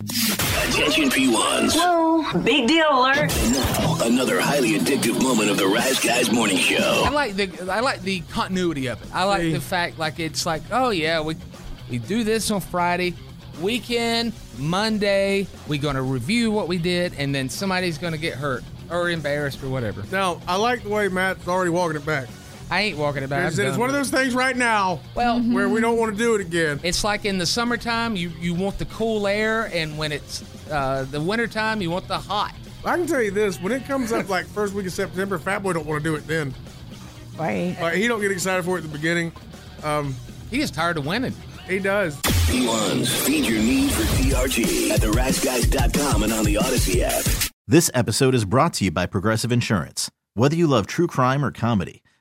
Attention P1s. Whoa, big deal alert. Now, another highly addictive moment of the Rise Guys Morning show. I like the I like the continuity of it. I like See. the fact like it's like oh yeah we we do this on Friday, weekend Monday we're gonna review what we did and then somebody's gonna get hurt or embarrassed or whatever. Now, I like the way Matt's already walking it back. I ain't walking it back. It's, it's one of those things right now Well, where we don't want to do it again. It's like in the summertime, you, you want the cool air, and when it's uh, the wintertime, you want the hot. I can tell you this: when it comes up like first week of September, Fat Boy don't want to do it then. Right. Like, he don't get excited for it at the beginning. Um, He is tired of winning. he does. P1s, feed your need for DRG at theriseguys.com and on the Odyssey app. This episode is brought to you by Progressive Insurance. Whether you love true crime or comedy,